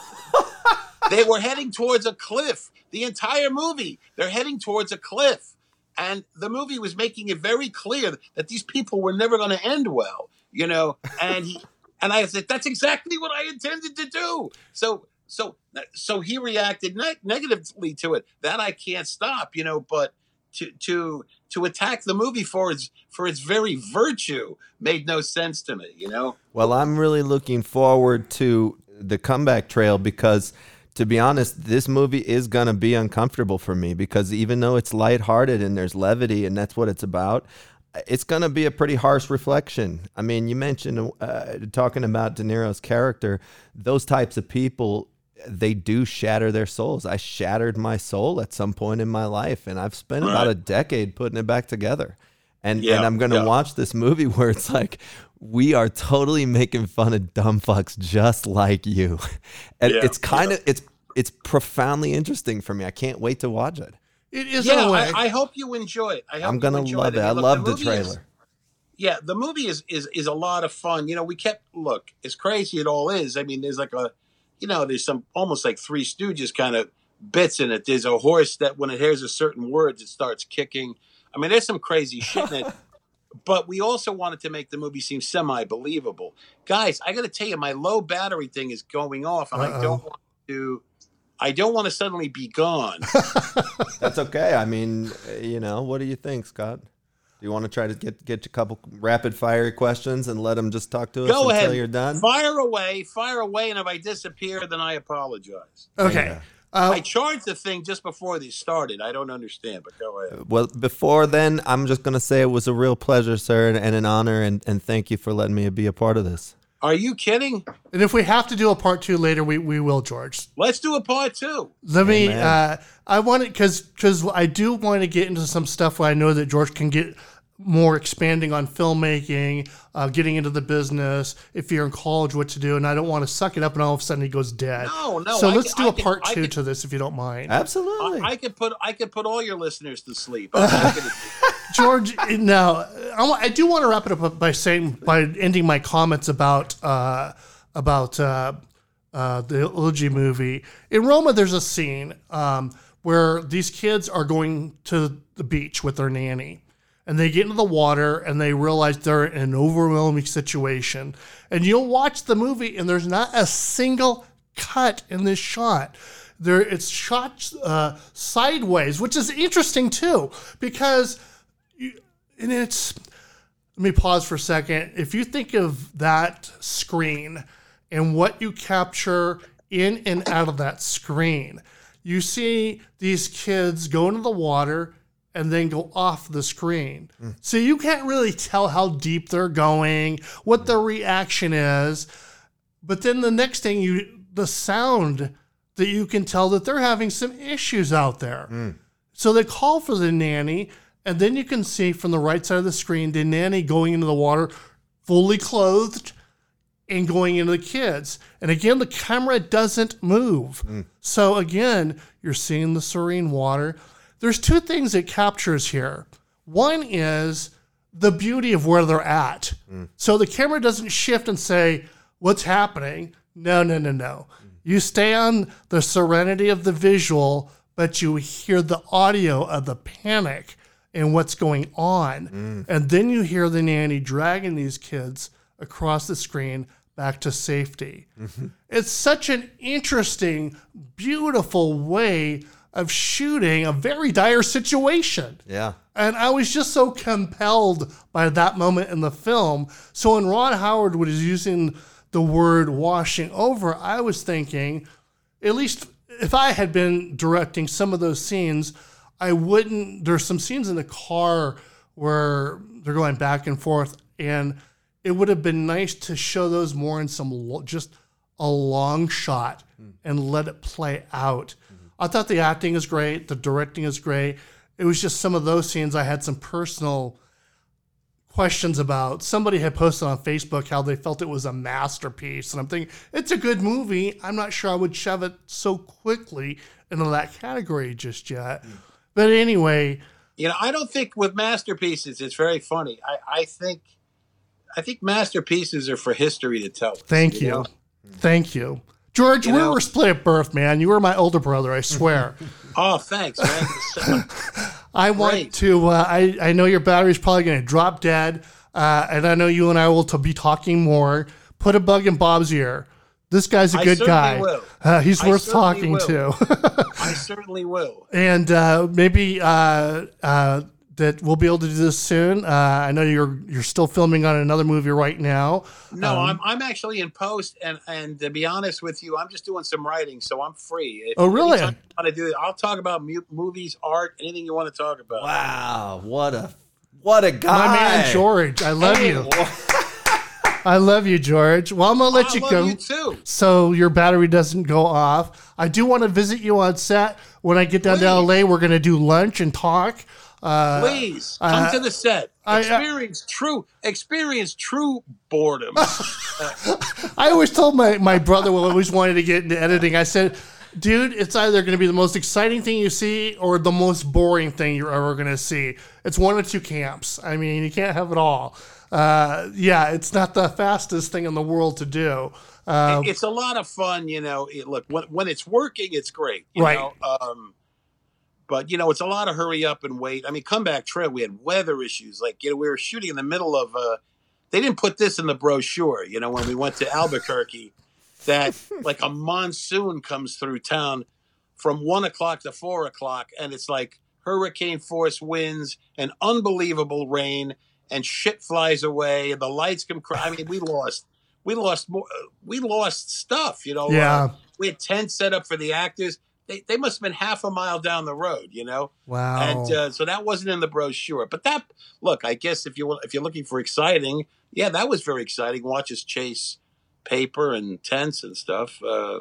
they were heading towards a cliff. The entire movie, they're heading towards a cliff, and the movie was making it very clear that these people were never going to end well. You know, and he. And I said, "That's exactly what I intended to do." So, so, so he reacted ne- negatively to it. That I can't stop, you know. But to to to attack the movie for its for its very virtue made no sense to me, you know. Well, I'm really looking forward to the comeback trail because to be honest, this movie is going to be uncomfortable for me because even though it's lighthearted and there's levity and that's what it's about, it's going to be a pretty harsh reflection. I mean, you mentioned uh, talking about De Niro's character, those types of people they do shatter their souls. I shattered my soul at some point in my life, and I've spent about a decade putting it back together. And Yeah, and I'm gonna yeah. watch this movie where it's like we are totally making fun of dumb fucks just like you, and Yeah, it's kind of it's it's profoundly interesting for me. I can't wait to watch it. It is in yeah, a way. I, I hope you enjoy it. I hope I'm gonna enjoy love it. I I look, love the movie is- trailer. yeah, the movie is, is is a lot of fun. You know, we kept look as crazy it all is. I mean, there's like a, you know, there's some almost like Three Stooges kind of bits in it. There's a horse that when it hears a certain words, it starts kicking. I mean, there's some crazy shit in it. But we also wanted to make the movie seem semi believable. Guys, I got to tell you, my low battery thing is going off, and I Uh-oh. don't want to. I don't want to suddenly be gone. That's okay. I mean, uh, you know, what do you think, Scott? Do you want to try to get get a couple rapid fire questions and let them just talk to us Go until ahead. you're done? Fire away, fire away, and if I disappear, then I apologize. okay. Uh, I charged the thing just before they started. I don't understand, but go ahead. Well, before then, I'm just going to say it was a real pleasure, sir, and, and an honor, and, and thank you for letting me be a part of this. Are you kidding? and if we have to do a part two later, we, we will, George. Let's do a part two. Let me. Amen. Uh, I want it because because I do want to get into some stuff where I know that George can get more expanding on filmmaking, uh, getting into the business. If you're in college, what to do, and I don't want to suck it up and all of a sudden he goes dead. No, no, So I let's can- do I a can- part I two can- to this if you don't mind. Absolutely. I, I could put I could put all your listeners to sleep. I'm not gonna- George, now I, I do want to wrap it up by saying by ending my comments about uh, about uh, uh, the Elegy movie in Roma. There's a scene um, where these kids are going to the beach with their nanny, and they get into the water and they realize they're in an overwhelming situation. And you'll watch the movie, and there's not a single cut in this shot. There, it's shot uh, sideways, which is interesting too, because and it's let me pause for a second. If you think of that screen and what you capture in and out of that screen, you see these kids go into the water and then go off the screen. So you can't really tell how deep they're going, what their reaction is. But then the next thing you the sound that you can tell that they're having some issues out there. So they call for the nanny, and then you can see from the right side of the screen the nanny going into the water fully clothed and going into the kids. And again, the camera doesn't move. So again, you're seeing the serene water. There's two things it captures here. One is the beauty of where they're at. Mm. So the camera doesn't shift and say, What's happening? No, no, no, no. You stay on the serenity of the visual, but you hear the audio of the panic and what's going on. Mm. And then you hear the nanny dragging these kids across the screen back to safety. Mm-hmm. It's such an interesting, beautiful way of shooting a very dire situation. Yeah. And I was just so compelled by that moment in the film. So when Ron Howard was using the word washing over, I was thinking, at least if I had been directing some of those scenes, I wouldn't. There's some scenes in the car where they're going back and forth, and it would have been nice to show those more in some lo- just a long shot hmm. and let it play out. I thought the acting is great, the directing is great. It was just some of those scenes I had some personal questions about. Somebody had posted on Facebook how they felt it was a masterpiece, and I'm thinking it's a good movie. I'm not sure I would shove it so quickly into that category just yet. Hmm. But anyway, You know, I don't think with masterpieces it's very funny. I, I think I think masterpieces are for history to tell. thank you, know? thank you, George. You we know- were split at birth, man. You were my older brother, I swear. Oh, thanks, man. I want Great. to. Uh, I I know your battery's probably going to drop dead, uh, and I know you and I will to be talking more. Put a bug in Bob's ear. This guy's a good guy. will. Uh, he's I worth talking will. to. I certainly will. and uh, maybe uh, uh, that we'll be able to do this soon. Uh, I know you're you're still filming on another movie right now. No, Um, I'm I'm actually in post, and and to be honest with you, I'm just doing some writing, so I'm free. If Oh, really? anytime want to do it? I'll talk about mu- movies, art, anything you want to talk about. Wow, what a what a guy. my man George. I love Hey, you. I love you, George. Well, I'm gonna let I you love go. you too. so your battery doesn't go off. I do want to visit you on set when I get down to LA. We're going to do lunch and talk. Uh, Please come uh, to the set. I- I- Experience true. Experience true boredom. I always told my, my brother when I always wanted to get into editing, I said, dude, it's either going to be the most exciting thing you see or the most boring thing you're ever going to see. It's one of two camps. I mean, you can't have it all. Uh, yeah, it's not the fastest thing in the world to do. Uh, it's a lot of fun, you know. It, look, when, when it's working, it's great, you Right. know. Um, but you know, it's a lot of hurry up and wait. I mean, comeback trail. We had weather issues. Like you know, we were shooting in the middle of. Uh, they didn't put this in the brochure. You know, when we went to Albuquerque, that like a monsoon comes through town from one o'clock to four o'clock, and it's like hurricane force winds and unbelievable rain, and shit flies away, and the lights come. Cr- I mean, we lost. We lost more. We lost stuff. You know. Yeah. Uh, we had tents set up for the actors. They, they must have been half a mile down the road, you know. Wow. And uh, so that wasn't in the brochure. But that look, I guess if you if you're looking for exciting, yeah, that was very exciting. Watch us chase paper and tents and stuff. Uh,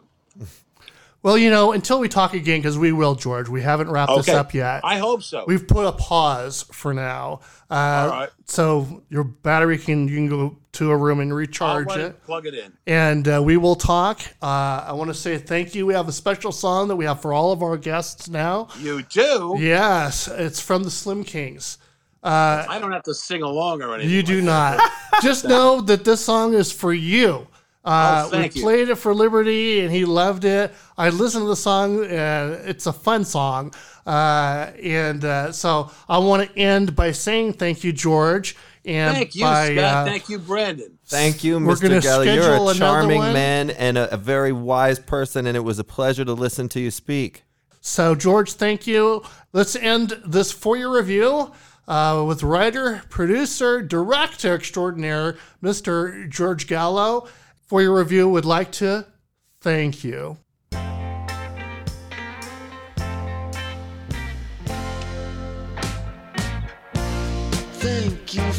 well, you know, until we talk again, because we will, George, we haven't wrapped this up yet. I hope so. We've put a pause for now. Uh, All right. So your battery can, you can go to a room and recharge it. it, plug it in. and uh, we will talk. Uh, I want to say thank you. We have a special song that we have for all of our guests now. You do. Yes, it's from the Slim Kings. Uh, I don't have to sing along or anything. you do not. Just know that this song is for you. Uh, Oh, we you. played it for Liberty, and he loved it. I listened to the song, and it's a fun song. Uh, and uh, so I want to end by saying thank you, George. And Thank you, by, Scott. uh, Thank you, Brandon. Thank you, Mr. gonna You're a charming one. man and a, a very wise person, and it was a pleasure to listen to you speak. So, George, thank you. Let's end this for your review uh, with writer, producer, director extraordinaire, Mr. George Gallo. For your review, would like to thank you. Thank you